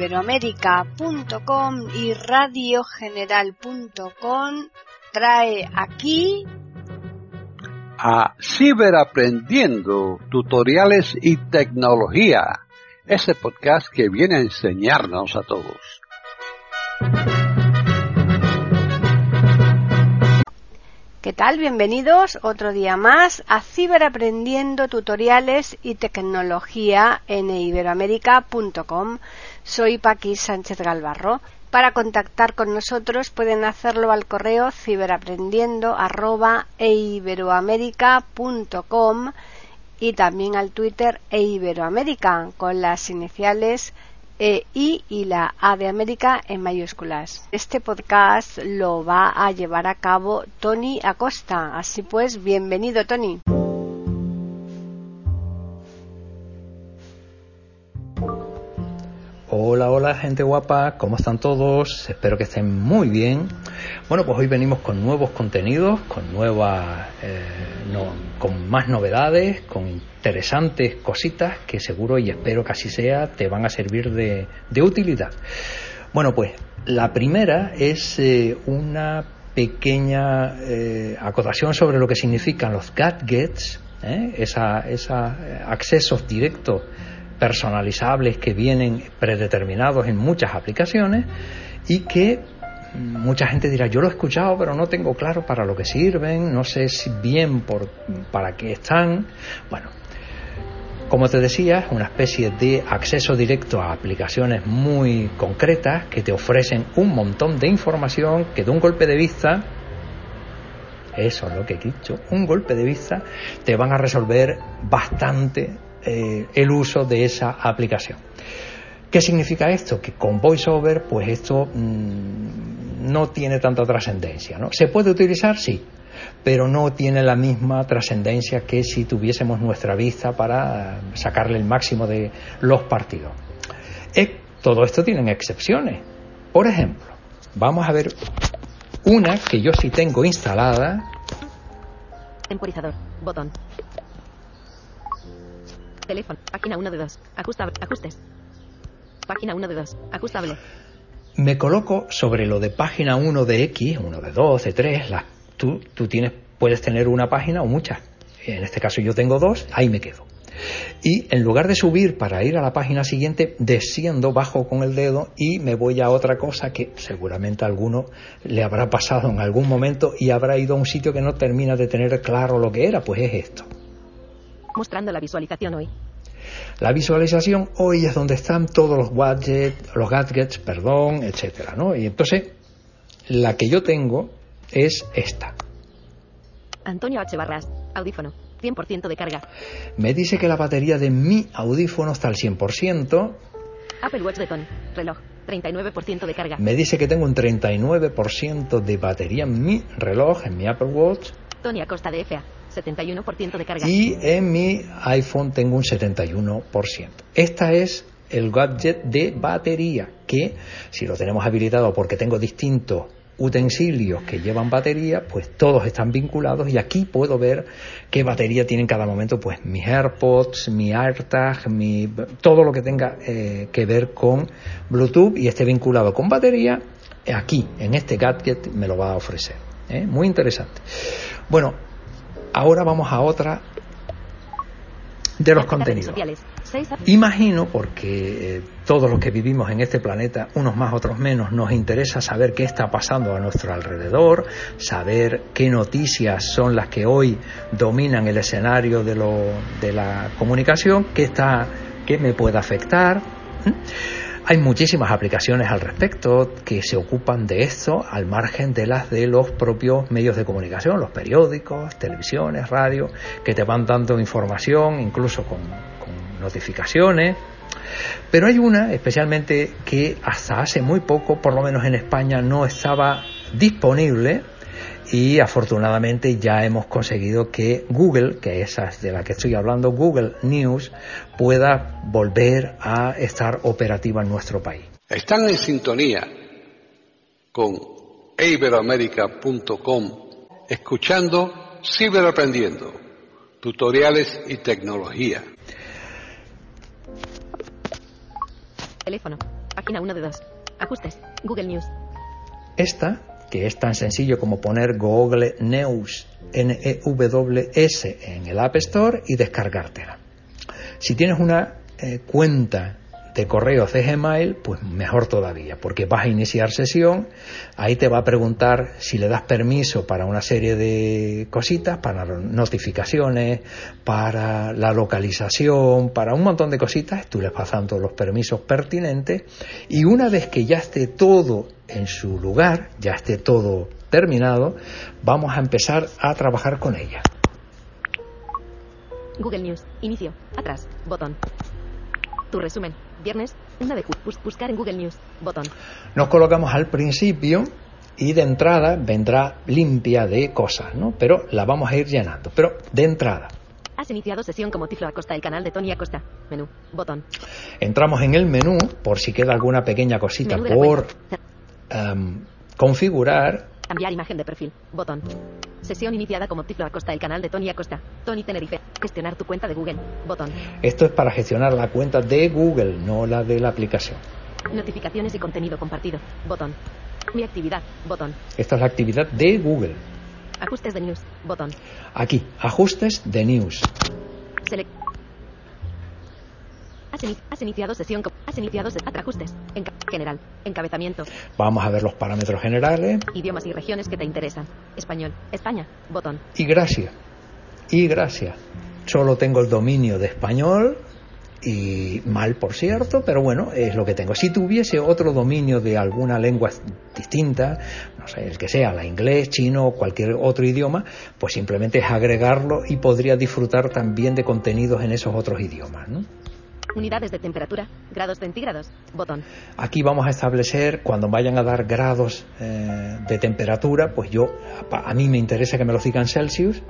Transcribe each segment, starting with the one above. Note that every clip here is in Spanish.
eiberoamérica.com y radiogeneral.com trae aquí a Ciberaprendiendo, tutoriales y tecnología, ese podcast que viene a enseñarnos a todos. ¿Qué tal? Bienvenidos otro día más a Ciberaprendiendo tutoriales y tecnología en iberoamérica.com. Soy Paqui Sánchez Galvarro. Para contactar con nosotros pueden hacerlo al correo ciberaprendiendo@eiberoamerica.com y también al Twitter eiberoamerica con las iniciales e I y la A de América en mayúsculas. Este podcast lo va a llevar a cabo Tony Acosta. Así pues, bienvenido Tony. Hola, hola gente guapa, ¿cómo están todos? Espero que estén muy bien. Bueno, pues hoy venimos con nuevos contenidos, con nuevas, eh, con más novedades, con interesantes cositas que seguro y espero que así sea te van a servir de, utilidad. Bueno, pues la primera es eh, una pequeña eh, acotación sobre lo que significan los gadgets, esa, esa accesos directos personalizables que vienen predeterminados en muchas aplicaciones y que mucha gente dirá, yo lo he escuchado, pero no tengo claro para lo que sirven, no sé si bien por, para qué están. Bueno, como te decía, una especie de acceso directo a aplicaciones muy concretas que te ofrecen un montón de información que de un golpe de vista, eso es lo que he dicho, un golpe de vista, te van a resolver bastante eh, el uso de esa aplicación. ¿Qué significa esto? Que con VoiceOver, pues esto mm, no tiene tanta trascendencia. ¿no? ¿Se puede utilizar? Sí, pero no tiene la misma trascendencia que si tuviésemos nuestra vista para sacarle el máximo de los partidos. Eh, todo esto tiene excepciones. Por ejemplo, vamos a ver una que yo sí tengo instalada. Temporizador, botón. Teléfono. Página 1 de 2. Ajustable. Ajustes. Página 1 de 2. Ajustable. Me coloco sobre lo de página 1 de X, 1 de 2, de 3. La, tú, tú tienes, puedes tener una página o muchas. En este caso yo tengo dos, ahí me quedo. Y en lugar de subir para ir a la página siguiente, desciendo, bajo con el dedo y me voy a otra cosa que seguramente a alguno le habrá pasado en algún momento y habrá ido a un sitio que no termina de tener claro lo que era, pues es esto. Mostrando la visualización hoy. La visualización hoy es donde están todos los gadgets, los gadgets, perdón, etcétera, ¿no? Y entonces la que yo tengo es esta. Antonio H. Barras, audífono, 100% de carga. Me dice que la batería de mi audífono está al 100%. Apple Watch de Ton, reloj, 39% de carga. Me dice que tengo un 39% de batería en mi reloj, en mi Apple Watch. Tony Acosta de FA, 71% de carga. Y en mi iPhone tengo un 71%. Esta es el gadget de batería, que si lo tenemos habilitado porque tengo distintos utensilios que llevan batería, pues todos están vinculados y aquí puedo ver qué batería tiene en cada momento, pues mis AirPods, mi AirTag, mi, todo lo que tenga eh, que ver con Bluetooth y esté vinculado con batería, aquí, en este gadget, me lo va a ofrecer. ¿eh? Muy interesante. Bueno, Ahora vamos a otra de los contenidos. Imagino, porque eh, todos los que vivimos en este planeta, unos más, otros menos, nos interesa saber qué está pasando a nuestro alrededor, saber qué noticias son las que hoy dominan el escenario de, lo, de la comunicación, qué, está, qué me puede afectar. Hay muchísimas aplicaciones al respecto que se ocupan de esto al margen de las de los propios medios de comunicación, los periódicos, televisiones, radio, que te van dando información, incluso con, notificaciones. Pero hay una, especialmente, que hasta hace muy poco, por lo menos en España, no estaba disponible y afortunadamente ya hemos conseguido que Google, que esa es de la que estoy hablando, Google News, pueda volver a estar operativa en nuestro país. Están en sintonía con iberoamerica.com, escuchando Ciberaprendiendo, tutoriales y tecnología. Teléfono. Página 1 de 2. Ajustes. Google News. Esta, que es tan sencillo como poner Google News N-E-W-S en el App Store y descargártela. Si tienes una eh, cuenta de correos de Gmail, pues mejor todavía, porque vas a iniciar sesión, ahí te va a preguntar si le das permiso para una serie de cositas, para notificaciones, para la localización, para un montón de cositas, tú les vas dando los permisos pertinentes y una vez que ya esté todo en su lugar, ya esté todo terminado, vamos a empezar a trabajar con ella. Google News. Inicio. Atrás. Botón. Tu resumen. Viernes. Una de bus- buscar en Google News. Botón. Nos colocamos al principio y de entrada vendrá limpia de cosas, ¿no? Pero la vamos a ir llenando. Pero de entrada, Has iniciado sesión como Tiflo Acosta, el canal de Tony Acosta. Menú. Botón. entramos en el menú por si queda alguna pequeña cosita por em, configurar. Cambiar imagen de perfil. Botón. Sesión iniciada como Tiflo Acosta, el canal de Tony Acosta. Tony Tenerife. Gestionar tu cuenta de Google. Botón. Esto es para gestionar la cuenta de Google, no la de la aplicación. Notificaciones y contenido compartido. Botón. Mi actividad. Botón. Esta es la actividad de Google. Ajustes de news. Botón. Aquí, ajustes de news. Select. Has, ini- has iniciado sesión. Has iniciado se- ajustes. Enca- general. Encabezamiento. Vamos a ver los parámetros generales Idiomas y regiones que te interesan. Español. España. Botón. y gracias. Y gracias. Solo tengo el dominio de español y mal, por cierto, pero bueno, es lo que tengo. Si tuviese otro dominio de alguna lengua distinta, no sé, el que sea, la inglés, chino o cualquier otro idioma, pues simplemente es agregarlo y podría disfrutar también de contenidos en esos otros idiomas. ¿no? Unidades de temperatura. Grados centígrados. Botón. Aquí vamos a establecer, cuando vayan a dar grados eh, de temperatura, pues yo, a, a mí me interesa que me lo digan Celsius.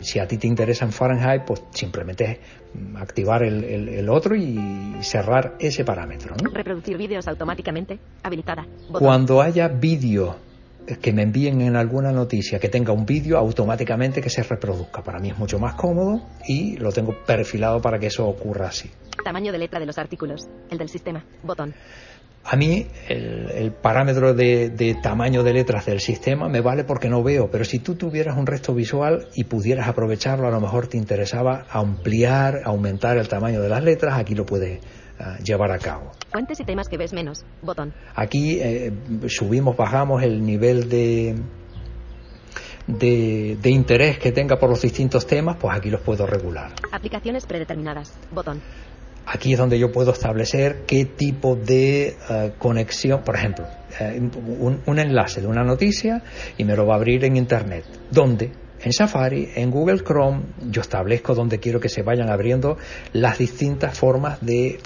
Si a ti te interesa en Fahrenheit, pues simplemente mm, activar el, el- el otro y cerrar ese parámetro. ¿no? Reproducir vídeos automáticamente. Habilitada. Botón. Cuando haya vídeo que me envíen en alguna noticia que tenga un vídeo, automáticamente que se reproduzca. Para mí es mucho más cómodo y lo tengo perfilado para que eso ocurra así. Tamaño de letra de los artículos. El del sistema. Botón. A mí el, el parámetro de, de tamaño de letras del sistema me vale porque no veo, pero si tú tuvieras un resto visual y pudieras aprovecharlo, a lo mejor te interesaba ampliar, aumentar el tamaño de las letras, aquí lo puedes llevar a cabo. Fuentes y temas que ves menos. Botón. Aquí eh, subimos, bajamos el nivel de, de, de interés que tenga por los distintos temas, pues aquí los puedo regular. Aplicaciones predeterminadas. Botón. Aquí es donde yo puedo establecer qué tipo de eh, conexión, por ejemplo, eh, un, un enlace de una noticia y me lo va a abrir en Internet. ¿Dónde? En Safari, en Google Chrome, yo establezco donde quiero que se vayan abriendo las distintas formas de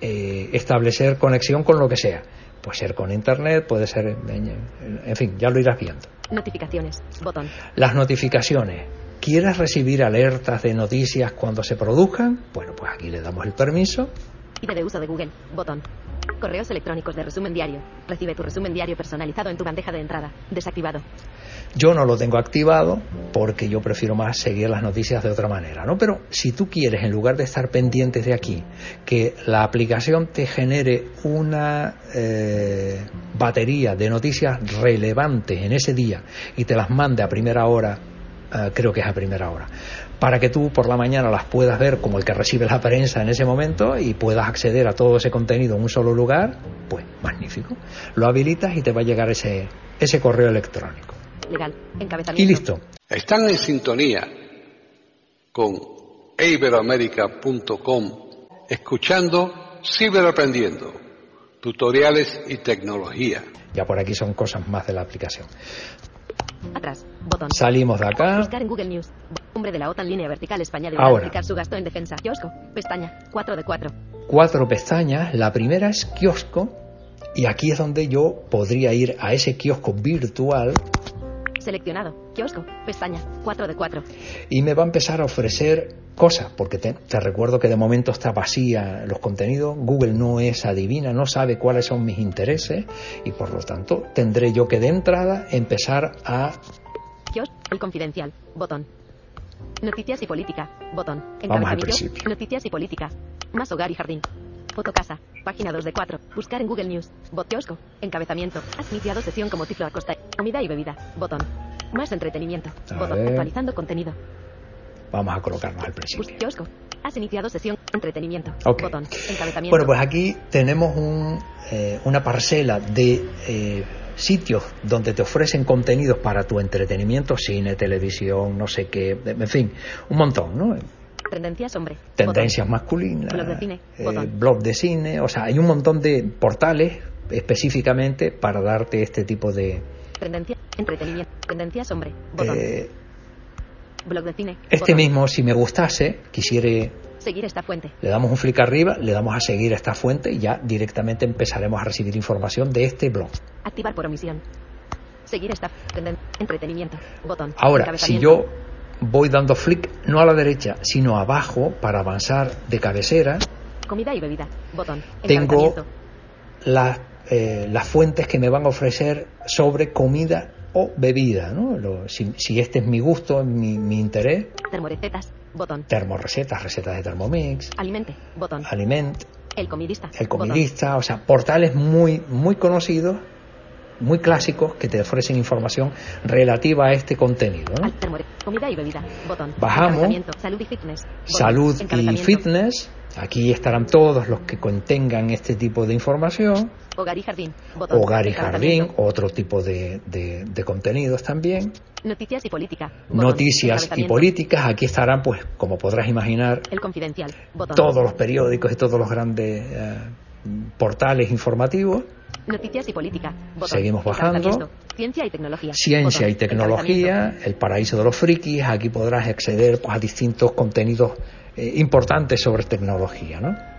eh, establecer conexión con lo que sea. Puede ser con Internet, puede ser, en, en fin, ya lo irás viendo. Notificaciones. Botón. Las notificaciones. ¿Quieres recibir alertas de noticias cuando se produzcan? Bueno, pues aquí le damos el permiso. De uso de Google. Botón. Correos electrónicos de resumen diario. Recibe tu resumen diario personalizado en tu bandeja de entrada. Desactivado. Yo no lo tengo activado porque yo prefiero más seguir las noticias de otra manera, ¿no? Pero si tú quieres, en lugar de estar pendientes de aquí, que la aplicación te genere una eh, batería de noticias relevantes en ese día y te las mande a primera hora, eh, creo que es a primera hora, para que tú por la mañana las puedas ver como el que recibe la prensa en ese momento y puedas acceder a todo ese contenido en un solo lugar, pues magnífico. Lo habilitas y te va a llegar ese, ese correo electrónico. Legal. Encabezamiento. Y listo. Están en sintonía con iberoamérica.com escuchando Ciberaprendiendo, tutoriales y tecnología. Ya por aquí son cosas más de la aplicación. Atrás. Botón. Salimos de acá. Buscar en Google News. Cumbre de la OTAN línea vertical España deberá Ahora. su gasto en defensa. Kiosco. Pestaña. 4 de 4. Cuatro pestañas. La primera es kiosco. Y aquí es donde yo podría ir a ese kiosco virtual Seleccionado. Kiosco. Pestaña. 4 de 4. y me va a empezar a ofrecer cosas, porque te, te recuerdo que de momento está vacía los contenidos, Google no es adivina, no sabe cuáles son mis intereses y por lo tanto tendré yo que de entrada empezar a... Kiosco. El confidencial. Botón. Noticias y política. Botón. Vamos al principio. Noticias y política. Más hogar y jardín. Foto casa. Página 2 de 4. Buscar en Google News. Bot kiosco. Encabezamiento. Has iniciado sesión como Tiflo Acosta. Comida y bebida. Botón. Más entretenimiento. A Botón. Actualizando contenido. Vamos a colocarnos al principio. kiosco. Has iniciado sesión. Entretenimiento. Ok. Botón. Encabezamiento. Bueno, pues aquí tenemos un, eh, una parcela de eh, sitios donde te ofrecen contenidos para tu entretenimiento, cine, televisión, no sé qué, en fin, un montón, ¿no? Tendencias hombre. Tendencias masculinas, Blog de cine, eh, blog de cine, o sea, hay un montón de portales específicamente para darte este tipo de... Tendencia. Entretenimiento. Tendencias hombre. Botón. eh, Blog de cine. este botón. mismo, si me gustase, quisiera Seguir esta fuente. Le damos un flick arriba, le damos a seguir esta fuente y ya directamente empezaremos a recibir información de este blog. Activar por omisión. Seguir esta. entretenimiento. Botón. Ahora, si yo voy dando flick no a la derecha, sino abajo para avanzar de cabecera, Comida y bebida. Botón. Tengo- las, eh, las fuentes que me van a ofrecer sobre comida o bebida. ¿no? Lo- si, si este es mi gusto, mi, mi interés, Termorecetas. Botón. termorecetas, recetas de Thermomix, Alimente. Botón. Aliment, El comidista. el Botón. comidista, o sea, portales muy, muy conocidos, muy clásicos que te ofrecen información relativa a este contenido. Comida y bebida. Botón. Bajamos. Salud y fitness. Botón. Salud y fitness. Aquí estarán todos los que contengan este tipo de información. Hogar y jardín. Botón. Hogar y jardín, otro tipo de, de- de contenidos también. Noticias y política. Botón. Noticias y políticas. Aquí estarán, pues, como podrás imaginar, El confidencial. Botón. todos los periódicos y todos los grandes eh, portales informativos. Noticias y política. Botón. Seguimos bajando. Ciencia y tecnología. Ciencia Botón. y tecnología, el paraíso de los frikis. Aquí podrás acceder pues, a distintos contenidos eh, importantes sobre tecnología, ¿no?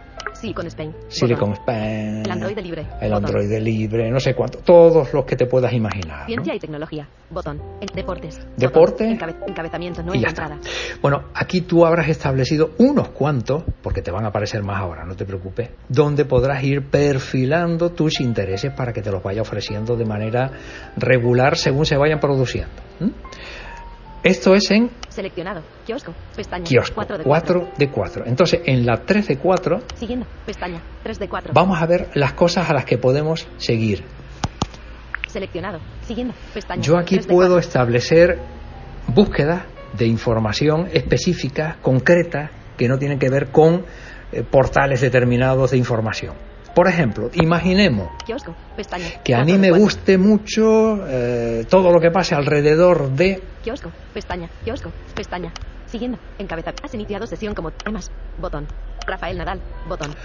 Silicon Spain. Silicon. Spain, El Android libre. el. Android libre, no sé cuánto, todos los que te puedas imaginar. ¿no? Ciencia y tecnología. Botón. En- Deportes. Deporte. Encabe- encabezamiento no Y ya está. Bueno, aquí tú habrás establecido unos cuantos, porque te van a aparecer más ahora, no te preocupes, donde podrás ir perfilando tus intereses para que te los vaya ofreciendo de manera regular según se vayan produciendo. Esto es en Seleccionado. Kiosco. Pestaña. kiosco 4 de 4. 4 de 4. Entonces, en la 3 de 4 Siguiendo. Pestaña. 3 de 4. vamos a ver las cosas a las que podemos seguir. Seleccionado. Siguiendo. Pestaña. Yo aquí 3 de puedo 4. establecer búsquedas de información específica, concreta, que no tienen que ver con eh, portales determinados de información. Por ejemplo, imaginemos que a 4 mí me 4. guste mucho eh, todo lo que pase alrededor de Kiosco. Pestaña. Kiosco. Pestaña. Siguiendo. Encabeza. Has iniciado sesión como temas. Botón. Rafael Nadal. Botón.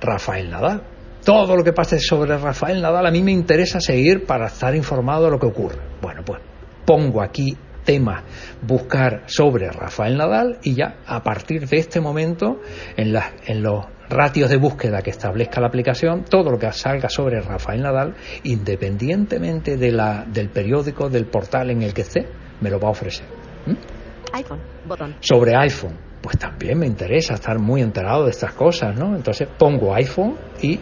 Rafael Nadal. Todo lo que pase sobre Rafael Nadal a mí me interesa seguir para estar informado de lo que ocurre. Bueno, pues pongo aquí tema buscar sobre Rafael Nadal y ya a partir de este momento en, las- en los ratios de búsqueda que establezca la aplicación, todo lo que salga sobre Rafael Nadal, independientemente de la, del periódico, del portal en el que esté, me lo va a ofrecer. ¿Mm? iPhone. Botón. sobre iPhone, pues también me interesa estar muy enterado de estas cosas, ¿no? Entonces pongo iPhone y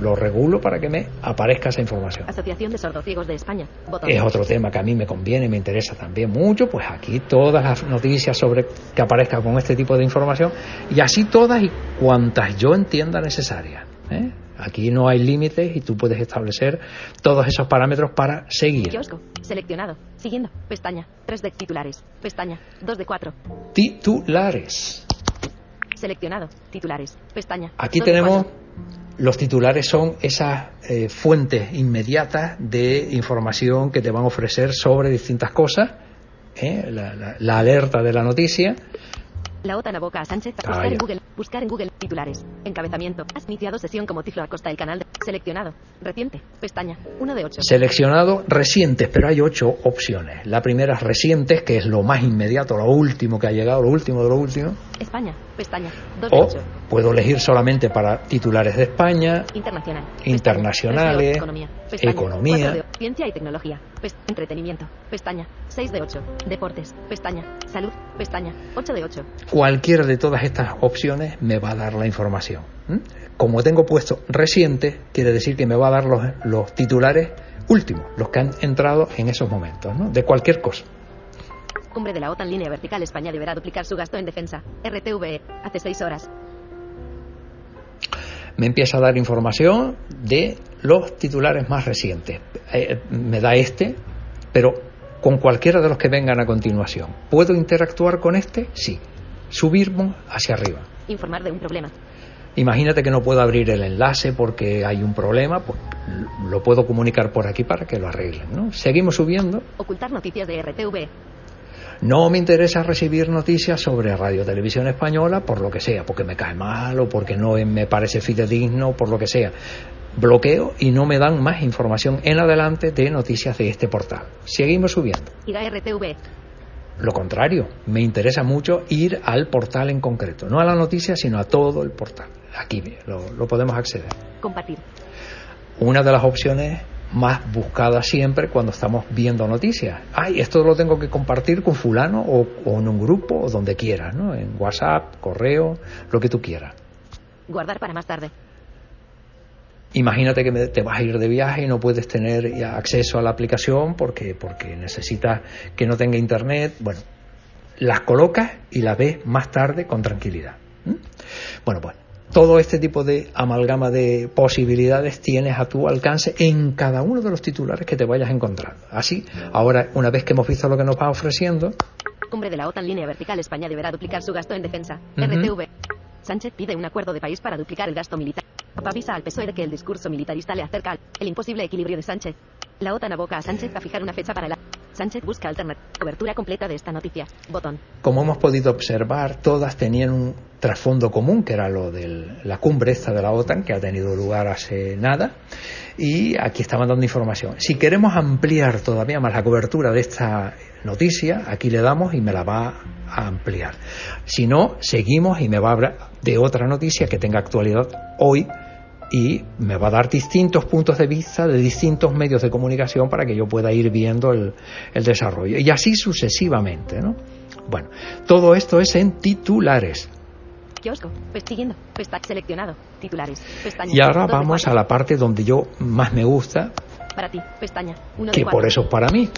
lo regulo para que me aparezca esa información. Asociación de Sordociegos de España. Botón. Es otro tema que a mí me conviene, me interesa también mucho, pues aquí todas las noticias sobre que aparezca con este tipo de información y así todas y cuantas yo entienda necesarias. ¿eh? Aquí no hay límites y tú puedes establecer todos esos parámetros para seguir. Kiosco. Seleccionado. Siguiendo. Pestaña. 3 de titulares. Pestaña. 2 de 4. Titulares. Seleccionado. Titulares. Pestaña. Aquí 2 de tenemos 4. los titulares son esas eh, fuentes inmediatas de información que te van a ofrecer sobre distintas cosas, ¿eh? la, la- la alerta de la noticia. La OTAN aboca a Sánchez a Ah, buscar en Google. Buscar en Google. Titulares. Encabezamiento. Has iniciado sesión como Tiflo Acosta el canal. de- Seleccionado. Reciente. Pestaña. 1 de 8. Seleccionado recientes, pero hay ocho opciones. La primera es recientes, que es lo más inmediato, lo último que ha llegado, lo último de lo último. España. Pestaña. 2 de O 8. puedo elegir solamente para titulares de España, Internacional. Internacionales, Pestaña. 3 de 8. Economía. Pestaña. economía. 4 de 8. Ciencia y tecnología. Pes- entretenimiento. Pestaña. 6 de 8. Deportes. Pestaña. Salud. Pestaña. 8 de 8. cualquiera de todas estas opciones me va a dar la información. ¿m? Como tengo puesto reciente, quiere decir que me va a dar los, los titulares últimos, los que han entrado en esos momentos, ¿no? de cualquier cosa. Cumbre de la OTAN línea vertical. España deberá duplicar su gasto en defensa. RTVE. Hace 6 horas. me empieza a dar información de los titulares más recientes. Eh, me da este, pero con cualquiera de los que vengan a continuación. ¿Puedo interactuar con este? Sí. Subirme hacia arriba. Informar de un problema. Imagínate que no puedo abrir el enlace porque hay un problema, pues lo puedo comunicar por aquí para que lo arreglen. ¿no? Seguimos subiendo. Ocultar noticias de RTV. No me interesa recibir noticias sobre Radio Televisión Española por lo que sea, porque me cae mal o porque no me parece fidedigno, por lo que sea. Bloqueo y no me dan más información en adelante de noticias de este portal. Seguimos subiendo. Ir a RTV. Lo contrario, me interesa mucho ir al portal en concreto, no a la noticia, sino a todo el portal. Aquí lo, lo podemos acceder. Compartir. Una de las opciones más buscada siempre cuando estamos viendo noticias. Ay, esto lo tengo que compartir con fulano o, o en un grupo o donde quieras, ¿no? En WhatsApp, correo, lo que tú quieras. Guardar para más tarde. Imagínate que te vas a ir de viaje y no puedes tener acceso a la aplicación porque, porque necesitas que no tenga internet. Bueno, las colocas y las ves más tarde con tranquilidad. ¿m? Bueno, pues todo este tipo de amalgama de posibilidades tienes a tu alcance en cada uno de los titulares que te vayas encontrando. Así, ahora, una vez que hemos visto lo que nos va ofreciendo, Cumbre de la OTAN línea vertical España deberá duplicar su gasto en defensa. Ujú. RTV. Sánchez pide un acuerdo de país para duplicar el gasto militar. Avisa al PSOE de que el discurso militarista le acerca al el imposible equilibrio de Sánchez. La OTAN aboca a Sánchez a fijar una fecha para la Sánchez busca alternativa. Cobertura completa de esta noticia. Botón. como hemos podido observar, todas tenían un trasfondo común, que era lo de la cumbre esta de la OTAN, que ha tenido lugar hace nada, y aquí estaban dando información. Si queremos ampliar todavía más la cobertura de esta noticia, aquí le damos y me la va a ampliar. Si no, seguimos y me va a hablar de otra noticia que tenga actualidad hoy y me va a dar distintos puntos de vista de distintos medios de comunicación para que yo pueda ir viendo el, el desarrollo. Y así sucesivamente, ¿no? Bueno, todo esto es en titulares. Kiosco. Pues siguiendo. Pestaña seleccionado. Titulares. Pestaña. Y ahora vamos a la parte donde yo más me gusta, Para ti. Pestaña. Uno que de por eso es para mí.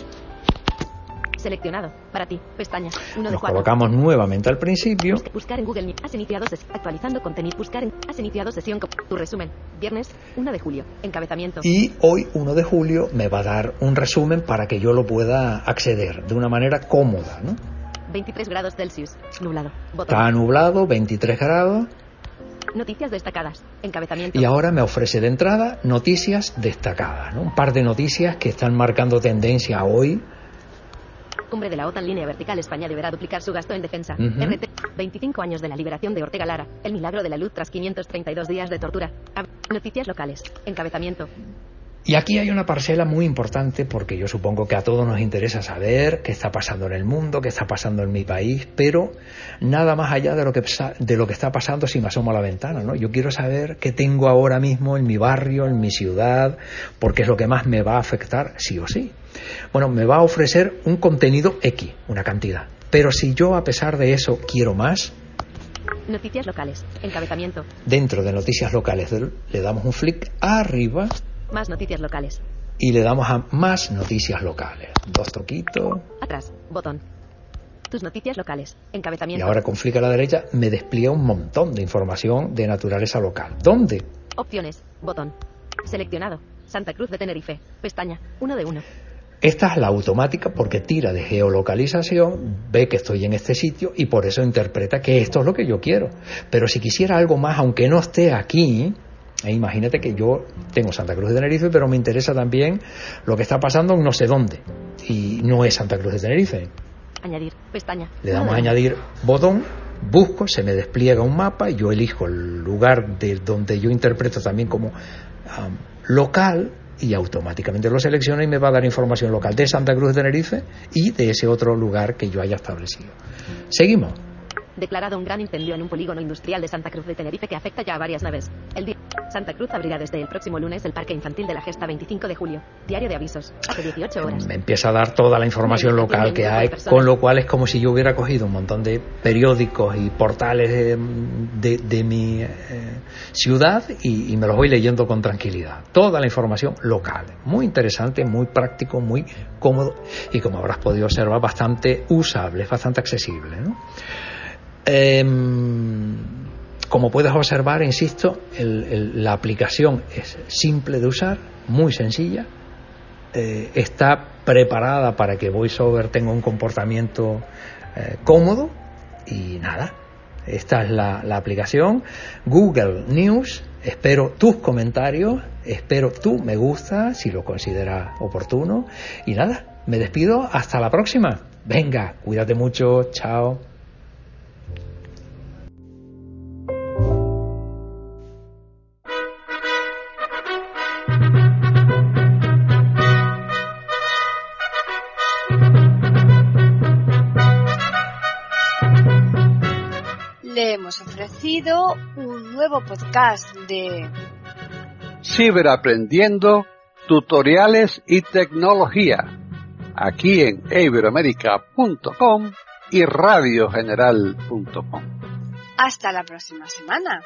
Seleccionado. Para ti. Pestaña. Uno de Nos cuatro. colocamos nuevamente al principio. Busca- Buscar en Google. Has iniciado sesión. Actualizando contenido. Buscar en. Has iniciado sesión. con- Tu resumen. Viernes 1 de julio. Encabezamiento. Y hoy, 1 de julio, me va a dar un resumen para que yo lo pueda acceder de una manera cómoda. ¿no? 23 grados Celsius. Nublado. Botón. Está nublado, 23 grados. Noticias destacadas. Encabezamiento. Y ahora me ofrece de entrada noticias destacadas, ¿no? un par de noticias que están marcando tendencia hoy. Cumbre de la OTAN línea vertical. España deberá duplicar su gasto en defensa. RT. 25 años de la liberación de Ortega Lara. El milagro de la luz tras 532 días de tortura. Ab- Noticias locales. Encabezamiento. Y aquí hay una parcela muy importante porque yo supongo que a todos nos interesa saber qué está pasando en el mundo, qué está pasando en mi país, pero nada más allá de lo que, de lo que está pasando si me asomo a la ventana. ¿no? Yo quiero saber qué tengo ahora mismo en mi barrio, en mi ciudad, porque es lo que más me va a afectar sí o sí. Bueno, me va a ofrecer un contenido X, una cantidad. Pero si yo a pesar de eso quiero más, Noticias locales. Encabezamiento. dentro de noticias locales le damos un flick arriba Más noticias locales. y le damos a más noticias locales. Dos toquitos. Atrás. Botón. Tus noticias locales. Y Encabezamiento. ahora con flick a la derecha me despliega un montón de información de naturaleza local. ¿Dónde? Opciones. Botón. Seleccionado. Santa Cruz de Tenerife. Pestaña. 1 de 1. Esta es la automática porque tira de geolocalización, ve que estoy en este sitio y por eso interpreta que esto es lo que yo quiero. Pero si quisiera algo más, aunque no esté aquí, e imagínate que yo tengo Santa Cruz de Tenerife, pero me interesa también lo que está pasando en no sé dónde. Y no es Santa Cruz de Tenerife. Añadir. Pestaña. Le damos a añadir botón, busco, se me despliega un mapa y yo elijo el lugar de donde yo interpreto también como am, local y automáticamente lo selecciona y me va a dar información local de Santa Cruz de Tenerife y de ese otro lugar que yo haya establecido. Seguimos. Declarado un gran incendio en un polígono industrial de Santa Cruz de Tenerife que afecta ya a varias naves. El día. Santa Cruz abrirá desde el próximo lunes el Parque Infantil de la Gesta 25 de julio. Diario de avisos. Hace 18 horas. Me empieza a dar toda la información local que hay, con lo cual es como si yo hubiera cogido un montón de periódicos y portales de, de- de mi eh, ciudad y, y me los voy leyendo con tranquilidad. Toda la información local. Muy interesante, muy práctico, muy cómodo y como habrás podido observar, bastante usable, bastante accesible. ¿no? Em, como puedes observar, insisto, la aplicación es simple de usar, muy sencilla, eh, está preparada para que VoiceOver tenga un comportamiento eh, cómodo y nada. Esta es la, la aplicación. Google News. Espero tus comentarios, espero tu me gusta si lo consideras oportuno. Y nada, me despido. Hasta la próxima. Venga, cuídate mucho. Chao. Hemos ofrecido un nuevo podcast de Ciberaprendiendo, tutoriales y tecnología, aquí en iberoamerica.com y radiogeneral.com. Hasta la próxima semana.